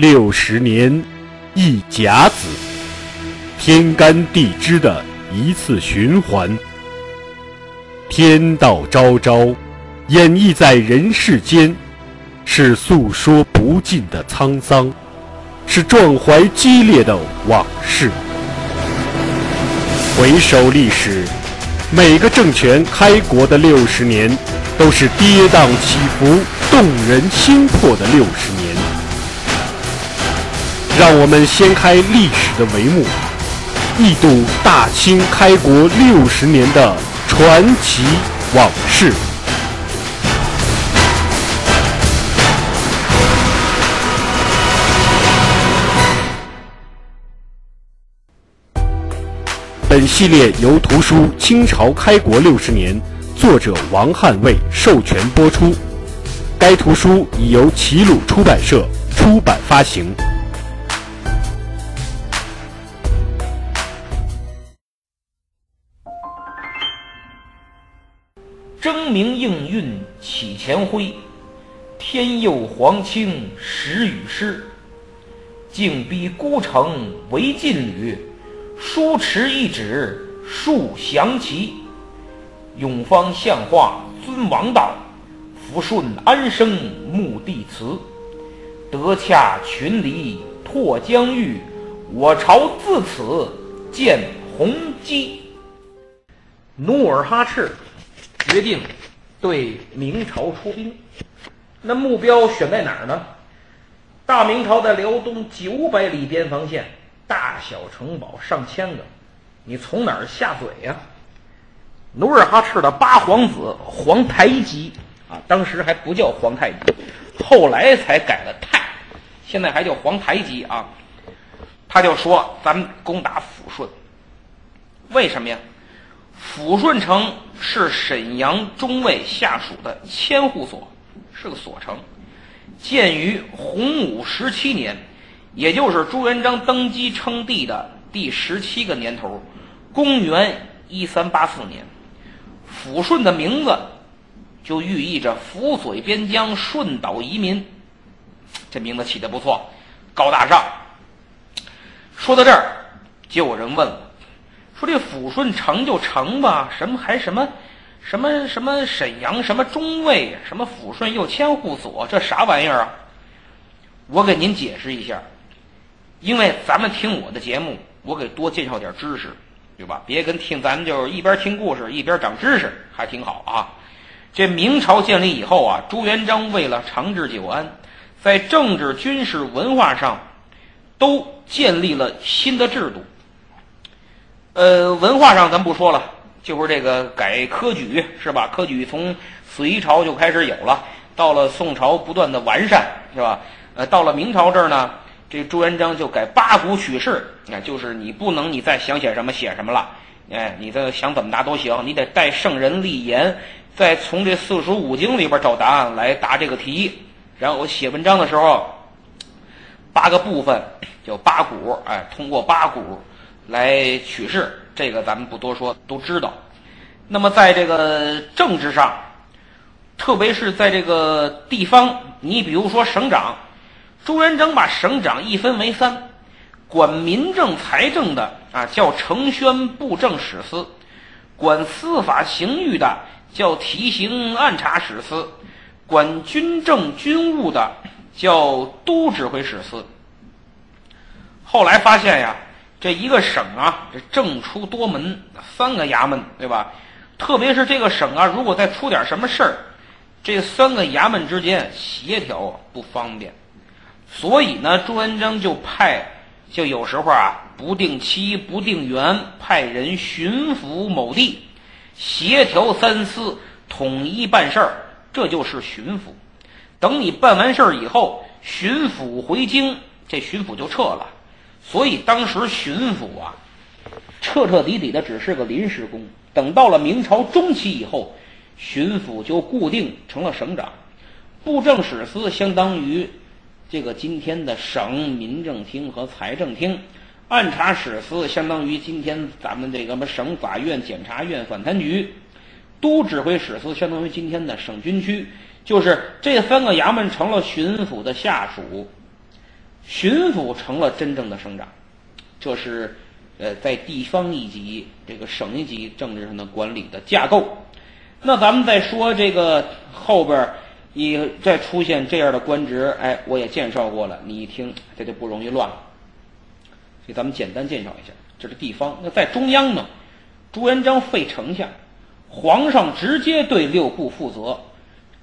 六十年一甲子，天干地支的一次循环。天道昭昭，演绎在人世间，是诉说不尽的沧桑，是壮怀激烈的往事。回首历史，每个政权开国的六十年，都是跌宕起伏、动人心魄的六十年。让我们掀开历史的帷幕，一睹大清开国六十年的传奇往事。本系列由图书《清朝开国六十年》作者王汉卫授权播出。该图书已由齐鲁出版社出版发行。明应运起前辉，天佑皇清时雨湿。竟逼孤城为劲旅，书持一纸树降旗。永芳相化尊王道，福顺安生穆帝祠。德洽群黎拓疆域，我朝自此见宏基。努尔哈赤。决定对明朝出兵，那目标选在哪儿呢？大明朝在辽东九百里边防线，大小城堡上千个，你从哪儿下嘴呀？努尔哈赤的八皇子皇太极啊，当时还不叫皇太极，后来才改了太，现在还叫皇太极啊。他就说：“咱们攻打抚顺，为什么呀？”抚顺城是沈阳中尉下属的千户所，是个锁城，建于洪武十七年，也就是朱元璋登基称帝的第十七个年头，公元一三八四年。抚顺的名字就寓意着抚水边疆、顺岛移民，这名字起的不错，高大上。说到这儿，就有人问了。说这抚顺城就城吧，什么还什么，什么什么沈阳什么中尉，什么抚顺又千户所，这啥玩意儿啊？我给您解释一下，因为咱们听我的节目，我给多介绍点知识，对吧？别跟听咱就是一边听故事一边长知识，还挺好啊。这明朝建立以后啊，朱元璋为了长治久安，在政治、军事、文化上都建立了新的制度。呃，文化上咱不说了，就是这个改科举是吧？科举从隋朝就开始有了，到了宋朝不断的完善是吧？呃，到了明朝这儿呢，这朱元璋就改八股取士，哎，就是你不能你再想写什么写什么了，哎，你这想怎么答都行，你得带圣人立言，再从这四书五经里边找答案来答这个题。然后我写文章的时候，八个部分叫八股，哎，通过八股。来取士，这个咱们不多说，都知道。那么在这个政治上，特别是在这个地方，你比如说省长，朱元璋把省长一分为三，管民政财政的啊叫承宣布政使司，管司法刑狱的叫提刑按察使司，管军政军务的叫都指挥使司。后来发现呀。这一个省啊，这政出多门，三个衙门，对吧？特别是这个省啊，如果再出点什么事儿，这三个衙门之间协调不方便，所以呢，朱元璋就派，就有时候啊，不定期、不定员，派人巡抚某地，协调三司，统一办事儿，这就是巡抚。等你办完事儿以后，巡抚回京，这巡抚就撤了。所以当时巡抚啊，彻彻底底的只是个临时工。等到了明朝中期以后，巡抚就固定成了省长，布政使司相当于这个今天的省民政厅和财政厅，按察使司相当于今天咱们这个什么省法院、检察院、反贪局，都指挥使司相当于今天的省军区，就是这三个衙门成了巡抚的下属。巡抚成了真正的省长，这是呃在地方一级、这个省一级政治上的管理的架构。那咱们再说这个后边儿，一再出现这样的官职，哎，我也介绍过了，你一听这就不容易乱了。给咱们简单介绍一下，这是地方。那在中央呢，朱元璋废丞相，皇上直接对六部负责。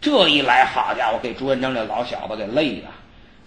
这一来，好家伙，给朱元璋这老小子给累的，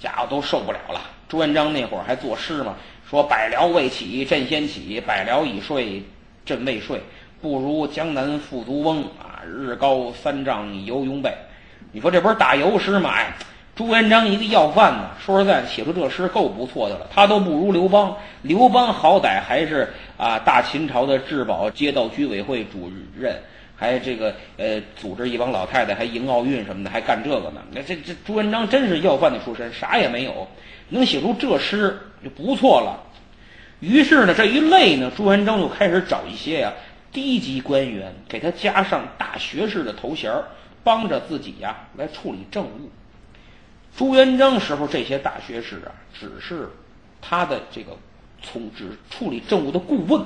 家伙都受不了了。朱元璋那会儿还作诗嘛，说“百僚未起，朕先起；百僚已睡，朕未睡。不如江南富足翁啊，日高三丈游泳背。”你说这不是打油诗吗？哎，朱元璋一个要饭的，说实在，写出这诗够不错的了。他都不如刘邦，刘邦好歹还是啊大秦朝的至宝街道居委会主任。还这个呃，组织一帮老太太，还迎奥运什么的，还干这个呢。那这这朱元璋真是要饭的出身，啥也没有，能写出这诗就不错了。于是呢，这一累呢，朱元璋就开始找一些呀低级官员，给他加上大学士的头衔帮着自己呀来处理政务。朱元璋时候这些大学士啊，只是他的这个从只处理政务的顾问。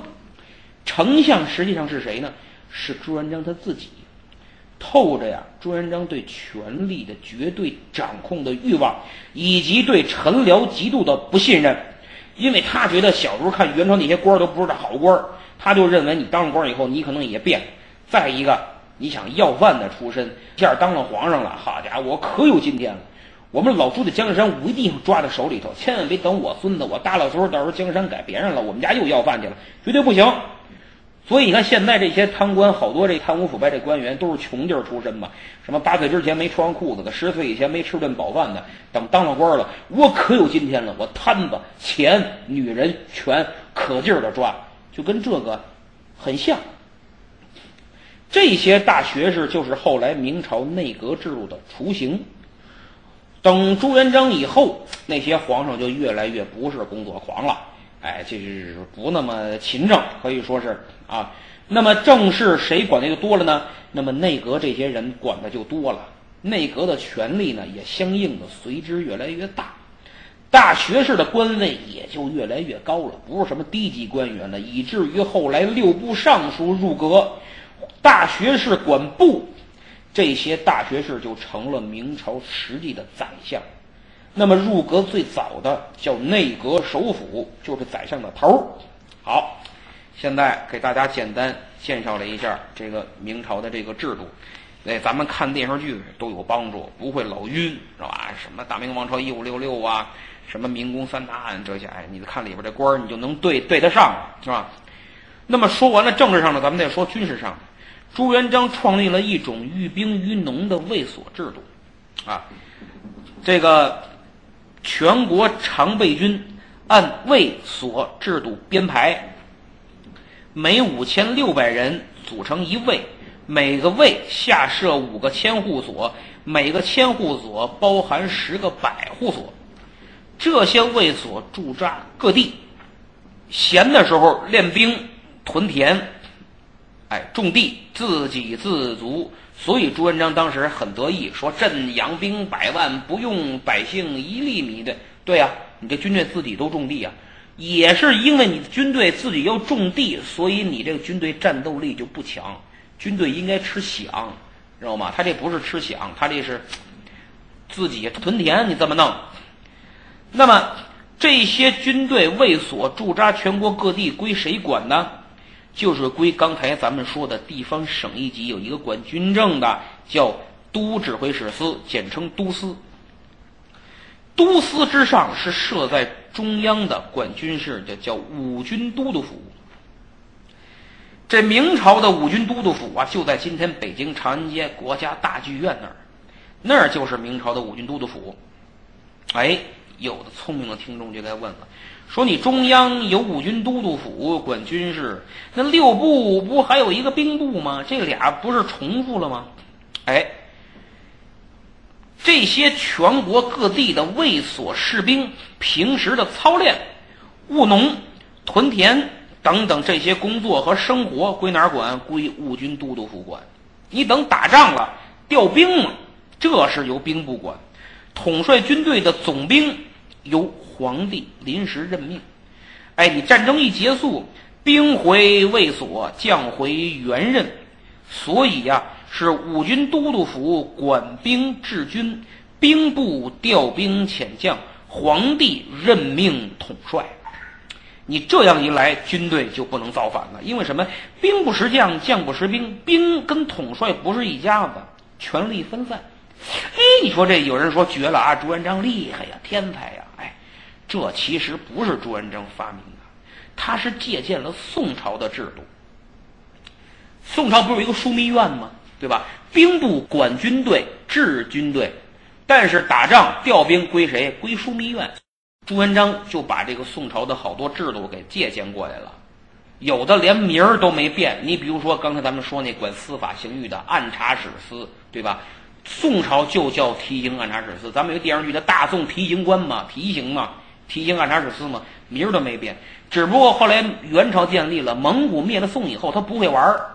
丞相实际上是谁呢？是朱元璋他自己，透着呀，朱元璋对权力的绝对掌控的欲望，以及对臣僚极度的不信任，因为他觉得小时候看元朝那些官都不是好官他就认为你当了官以后，你可能也变。再一个，你想要饭的出身，一下当了皇上了，好家伙，我可有今天了！我们老朱的江山，我一定抓在手里头，千万别等我孙子，我大老时候，到时候江山改别人了，我们家又要饭去了，绝对不行。所以你看，现在这些贪官，好多这贪污腐败这官员都是穷地儿出身嘛。什么八岁之前没穿裤子的，十岁以前没吃顿饱饭的，等当了官了，我可有今天了。我摊子、钱、女人、权，可劲儿的抓，就跟这个很像。这些大学士就是后来明朝内阁制度的雏形。等朱元璋以后，那些皇上就越来越不是工作狂了。哎，就是不那么勤政，可以说是啊。那么正式谁管的就多了呢？那么内阁这些人管的就多了，内阁的权力呢也相应的随之越来越大，大学士的官位也就越来越高了，不是什么低级官员了，以至于后来六部尚书入阁，大学士管部，这些大学士就成了明朝实际的宰相。那么入阁最早的叫内阁首辅，就是宰相的头儿。好，现在给大家简单介绍了一下这个明朝的这个制度，那，咱们看电视剧都有帮助，不会老晕，是吧？什么大明王朝一五六六啊，什么明宫三大案这些，哎，你看里边这官儿，你就能对对得上，是吧？那么说完了政治上的，咱们再说军事上。朱元璋创立了一种寓兵于农的卫所制度，啊，这个。全国常备军按卫所制度编排，每五千六百人组成一卫，每个卫下设五个千户所，每个千户所包含十个百户所。这些卫所驻扎各地，闲的时候练兵、屯田，哎，种地，自给自足。所以朱元璋当时很得意，说：“朕养兵百万，不用百姓一粒米的。”对呀，你这军队自己都种地啊，也是因为你的军队自己要种地，所以你这个军队战斗力就不强。军队应该吃饷，知道吗？他这不是吃饷，他这是自己屯田。你这么弄？那么这些军队卫所驻扎全国各地，归谁管呢？就是归刚才咱们说的地方省一级有一个管军政的，叫都指挥使司，简称都司。都司之上是设在中央的管军事的，叫五军都督府。这明朝的五军都督府啊，就在今天北京长安街国家大剧院那儿，那儿就是明朝的五军都督府。哎，有的聪明的听众就该问了。说你中央有五军都督府管军事，那六部不还有一个兵部吗？这俩不是重复了吗？哎，这些全国各地的卫所士兵平时的操练、务农、屯田等等这些工作和生活归哪儿管？归五军都督府管。你等打仗了调兵嘛，这是由兵部管。统帅军队的总兵。由皇帝临时任命。哎，你战争一结束，兵回卫所，将回原任，所以呀，是五军都督府管兵治军，兵部调兵遣将，皇帝任命统帅。你这样一来，军队就不能造反了，因为什么？兵不识将，将不识兵，兵跟统帅不是一家子，权力分散。哎，你说这有人说绝了啊！朱元璋厉害呀，天才呀！这其实不是朱元璋发明的，他是借鉴了宋朝的制度。宋朝不是有一个枢密院吗？对吧？兵部管军队、治军队，但是打仗调兵归谁？归枢密院。朱元璋就把这个宋朝的好多制度给借鉴过来了，有的连名儿都没变。你比如说刚才咱们说那管司法刑狱的按察使司，对吧？宋朝就叫提刑按察使司。咱们有电视剧的《大宋提刑官》嘛，提刑嘛，提刑按察使司嘛，名儿都没变。只不过后来元朝建立了，蒙古灭了宋以后，他不会玩儿，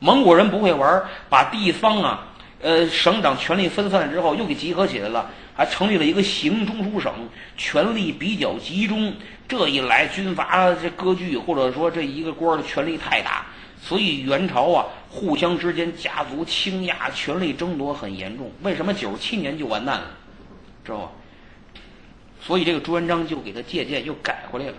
蒙古人不会玩儿，把地方啊，呃，省长权力分散了之后，又给集合起来了。还成立了一个行中书省，权力比较集中。这一来，军阀这割据，或者说这一个官的权力太大，所以元朝啊，互相之间家族倾轧，权力争夺很严重。为什么九十七年就完蛋了？知道吧？所以这个朱元璋就给他借鉴，又改回来了。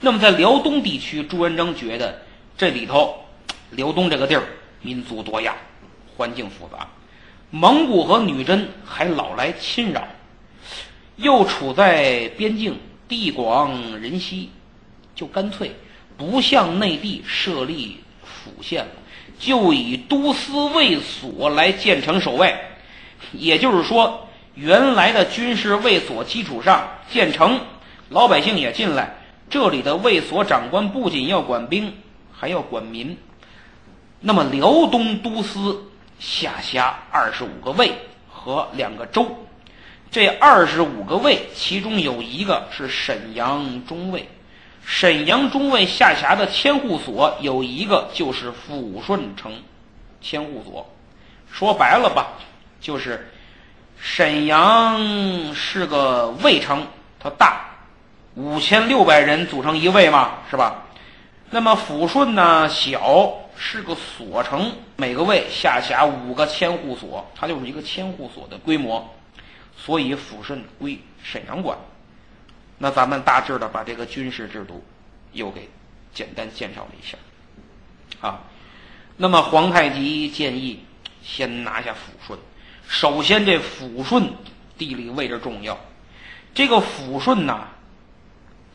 那么在辽东地区，朱元璋觉得这里头，辽东这个地儿民族多样，环境复杂。蒙古和女真还老来侵扰，又处在边境，地广人稀，就干脆不向内地设立府县了，就以都司卫所来建成守卫。也就是说，原来的军事卫所基础上建成，老百姓也进来。这里的卫所长官不仅要管兵，还要管民。那么辽东都司。下辖二十五个卫和两个州，这二十五个卫，其中有一个是沈阳中卫。沈阳中卫下辖的千户所有一个就是抚顺城千户所。说白了吧，就是沈阳是个卫城，它大，五千六百人组成一卫嘛，是吧？那么抚顺呢，小。是个所城，每个卫下辖五个千户所，它就是一个千户所的规模，所以抚顺归沈阳管。那咱们大致的把这个军事制度又给简单介绍了一下啊。那么皇太极建议先拿下抚顺，首先这抚顺地理位置重要，这个抚顺呐，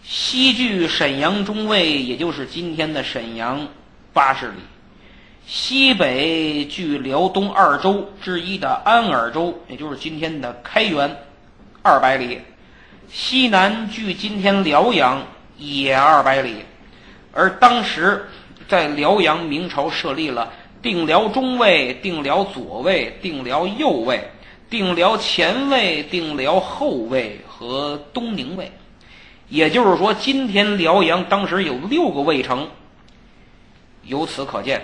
西距沈阳中卫，也就是今天的沈阳。八十里，西北距辽东二州之一的安尔州，也就是今天的开原，二百里；西南距今天辽阳也二百里。而当时在辽阳，明朝设立了定辽中卫、定辽左卫、定辽右卫、定辽前卫、定辽后卫和东宁卫。也就是说，今天辽阳当时有六个卫城。由此可见，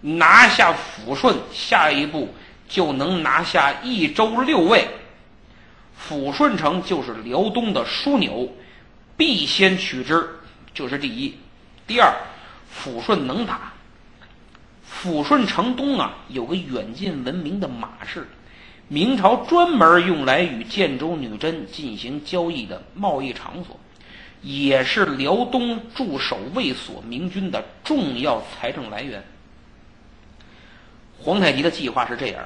拿下抚顺，下一步就能拿下益州六卫。抚顺城就是辽东的枢纽，必先取之，这是第一。第二，抚顺能打。抚顺城东啊，有个远近闻名的马市，明朝专门用来与建州女真进行交易的贸易场所。也是辽东驻守卫所明军的重要财政来源。皇太极的计划是这样：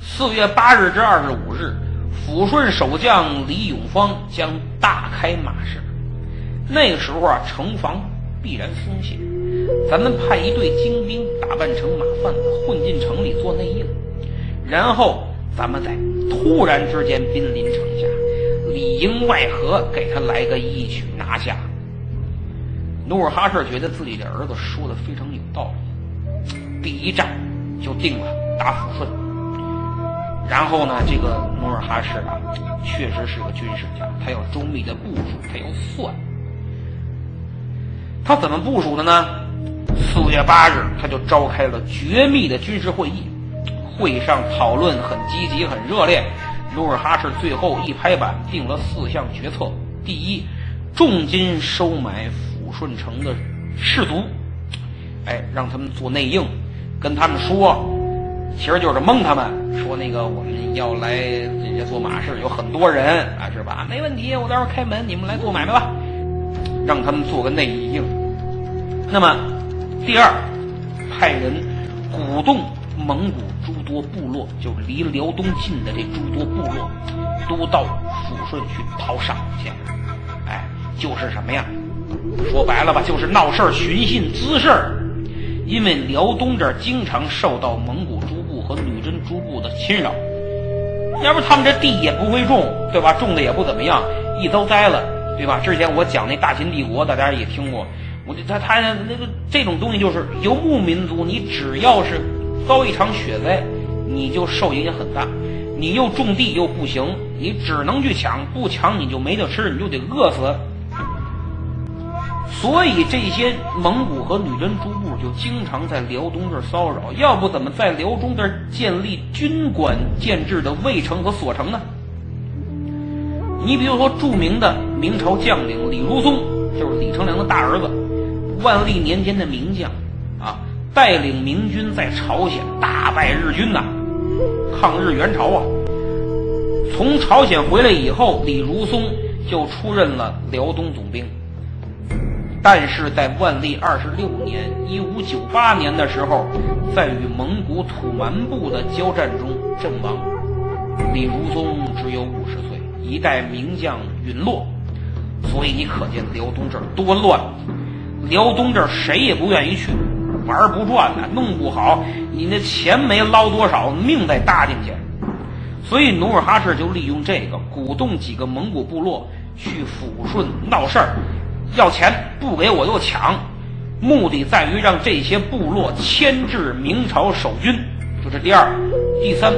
四月八日至二十五日，抚顺守将李永芳将大开马市。那个时候啊，城防必然松懈，咱们派一队精兵打扮成马贩子混进城里做内应，然后咱们再突然之间兵临城下。里应外合，给他来个一举拿下。努尔哈赤觉得自己的儿子说的非常有道理，第一战就定了打抚顺。然后呢，这个努尔哈赤啊，确实是个军事家，他要周密的部署，他要算。他怎么部署的呢？四月八日，他就召开了绝密的军事会议，会上讨论很积极、很热烈。努尔哈赤最后一拍板，定了四项决策：第一，重金收买抚顺城的士卒，哎，让他们做内应，跟他们说，其实就是蒙他们，说那个我们要来人家做马市，有很多人啊，是吧？没问题，我待会儿开门，你们来做买卖吧，让他们做个内应。那么，第二，派人鼓动蒙古。诸多部落就离辽东近的这诸多部落，都到抚顺去讨赏去。哎，就是什么呀？说白了吧，就是闹事儿、寻衅滋事儿。因为辽东这儿经常受到蒙古诸部和女真诸部的侵扰，要不他们这地也不会种，对吧？种的也不怎么样，一遭灾了，对吧？之前我讲那大秦帝国，大家也听过。我就他他那个这种东西就是游牧民族，你只要是。遭一场雪灾，你就受影响很大。你又种地又不行，你只能去抢，不抢你就没得吃，你就得饿死。所以这些蒙古和女真诸部就经常在辽东这儿骚扰。要不怎么在辽中这儿建立军管建制的卫城和锁城呢？你比如说著名的明朝将领李如松，就是李成梁的大儿子，万历年间的名将。啊带领明军在朝鲜大败日军呐，抗日援朝啊！从朝鲜回来以后，李如松就出任了辽东总兵。但是在万历二十六年（一五九八年）的时候，在与蒙古土蛮部的交战中阵亡。李如松只有五十岁，一代名将陨落。所以你可见辽东这儿多乱，辽东这儿谁也不愿意去。玩不转呢，弄不好，你那钱没捞多少，命再搭进去。所以努尔哈赤就利用这个，鼓动几个蒙古部落去抚顺闹事儿，要钱不给我就抢，目的在于让这些部落牵制明朝守军。这是第二，第三，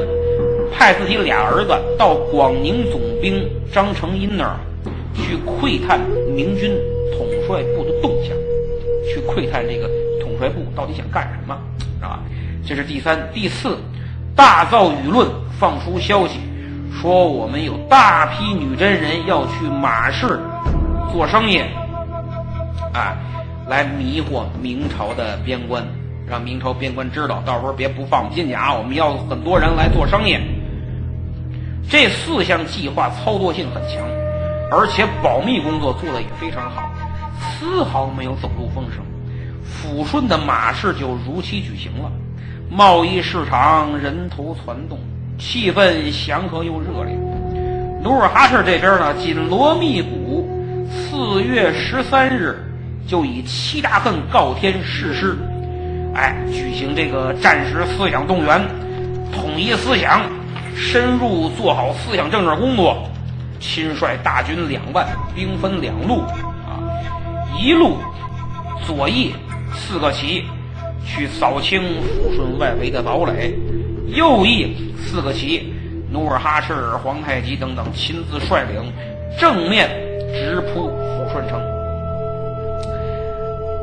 派自己俩儿子到广宁总兵张成荫那儿去窥探明军统帅部的动向，窥探这个。统帅部到底想干什么，啊？这是第三、第四，大造舆论，放出消息，说我们有大批女真人要去马市做生意，啊，来迷惑明朝的边关，让明朝边关知道，到时候别不放我们进去啊！我们要很多人来做生意。这四项计划操作性很强，而且保密工作做得也非常好，丝毫没有走漏风声。抚顺的马市就如期举行了，贸易市场人头攒动，气氛祥和又热烈。努尔哈赤这边呢，紧锣密鼓，四月十三日就以七大恨告天誓师，哎，举行这个战时思想动员，统一思想，深入做好思想政治工作，亲率大军两万，兵分两路，啊，一路左翼。四个旗去扫清抚顺外围的堡垒，右翼四个旗，努尔哈赤、皇太极等等亲自率领，正面直扑抚顺城。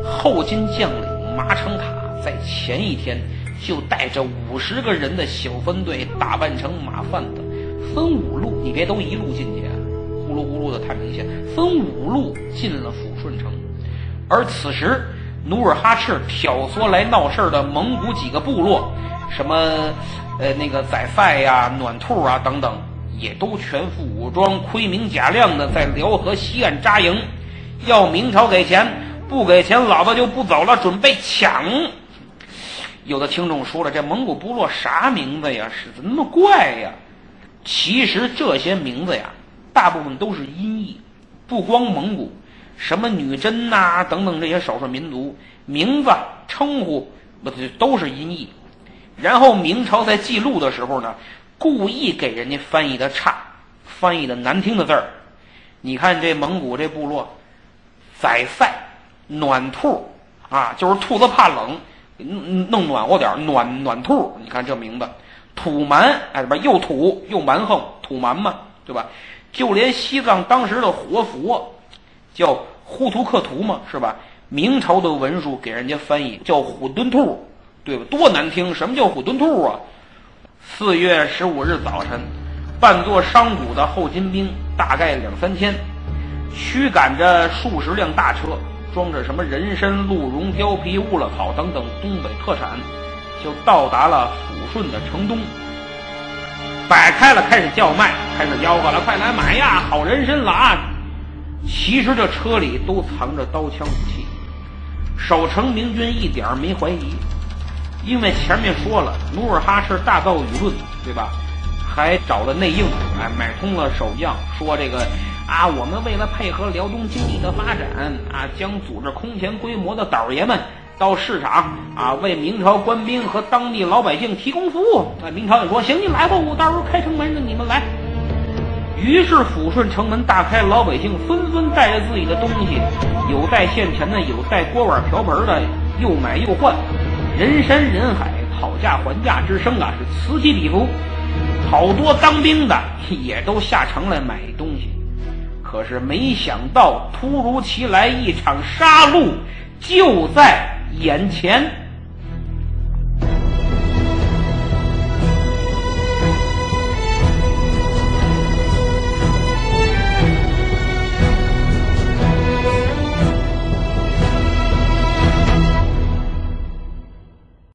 后金将领马成塔在前一天就带着五十个人的小分队，打扮成马贩子，分五路，你别都一路进去，呼噜呼噜的太明显，分五路进了抚顺城，而此时。努尔哈赤挑唆来闹事儿的蒙古几个部落，什么，呃，那个宰赛呀、暖兔啊等等，也都全副武装、盔明甲亮的在辽河西岸扎营，要明朝给钱，不给钱老子就不走了，准备抢。有的听众说了，这蒙古部落啥名字呀？是怎么那么怪呀？其实这些名字呀，大部分都是音译，不光蒙古。什么女真呐，等等这些少数民族名字称呼不都是音译？然后明朝在记录的时候呢，故意给人家翻译的差，翻译的难听的字儿。你看这蒙古这部落，宰赛暖兔啊，就是兔子怕冷，弄暖和点暖暖兔。你看这名字，土蛮哎，不又土又蛮横，土蛮嘛，对吧？就连西藏当时的活佛。叫呼图克图嘛，是吧？明朝的文书给人家翻译叫虎墩兔，对吧？多难听！什么叫虎墩兔啊？四月十五日早晨，半座商贾的后勤兵大概两三千，驱赶着数十辆大车，装着什么人参、鹿茸、貂皮、乌拉草等等东北特产，就到达了抚顺的城东。摆开了，开始叫卖，开始吆喝了：“快来买呀，好人参了啊！”其实这车里都藏着刀枪武器，守城明军一点没怀疑，因为前面说了，努尔哈赤大造舆论，对吧？还找了内应，哎，买通了守将，说这个啊，我们为了配合辽东经济的发展啊，将组织空前规模的倒爷们。到市场啊，为明朝官兵和当地老百姓提供服务。那明朝也说：“行，你来吧，我到时候开城门，让你们来。”于是抚顺城门大开，老百姓纷纷带着自己的东西，有带现钱的，有带锅碗瓢盆的，又买又换，人山人海，讨价还价之声啊，是此起彼伏。好多当兵的也都下城来买东西，可是没想到，突如其来一场杀戮就在。眼前。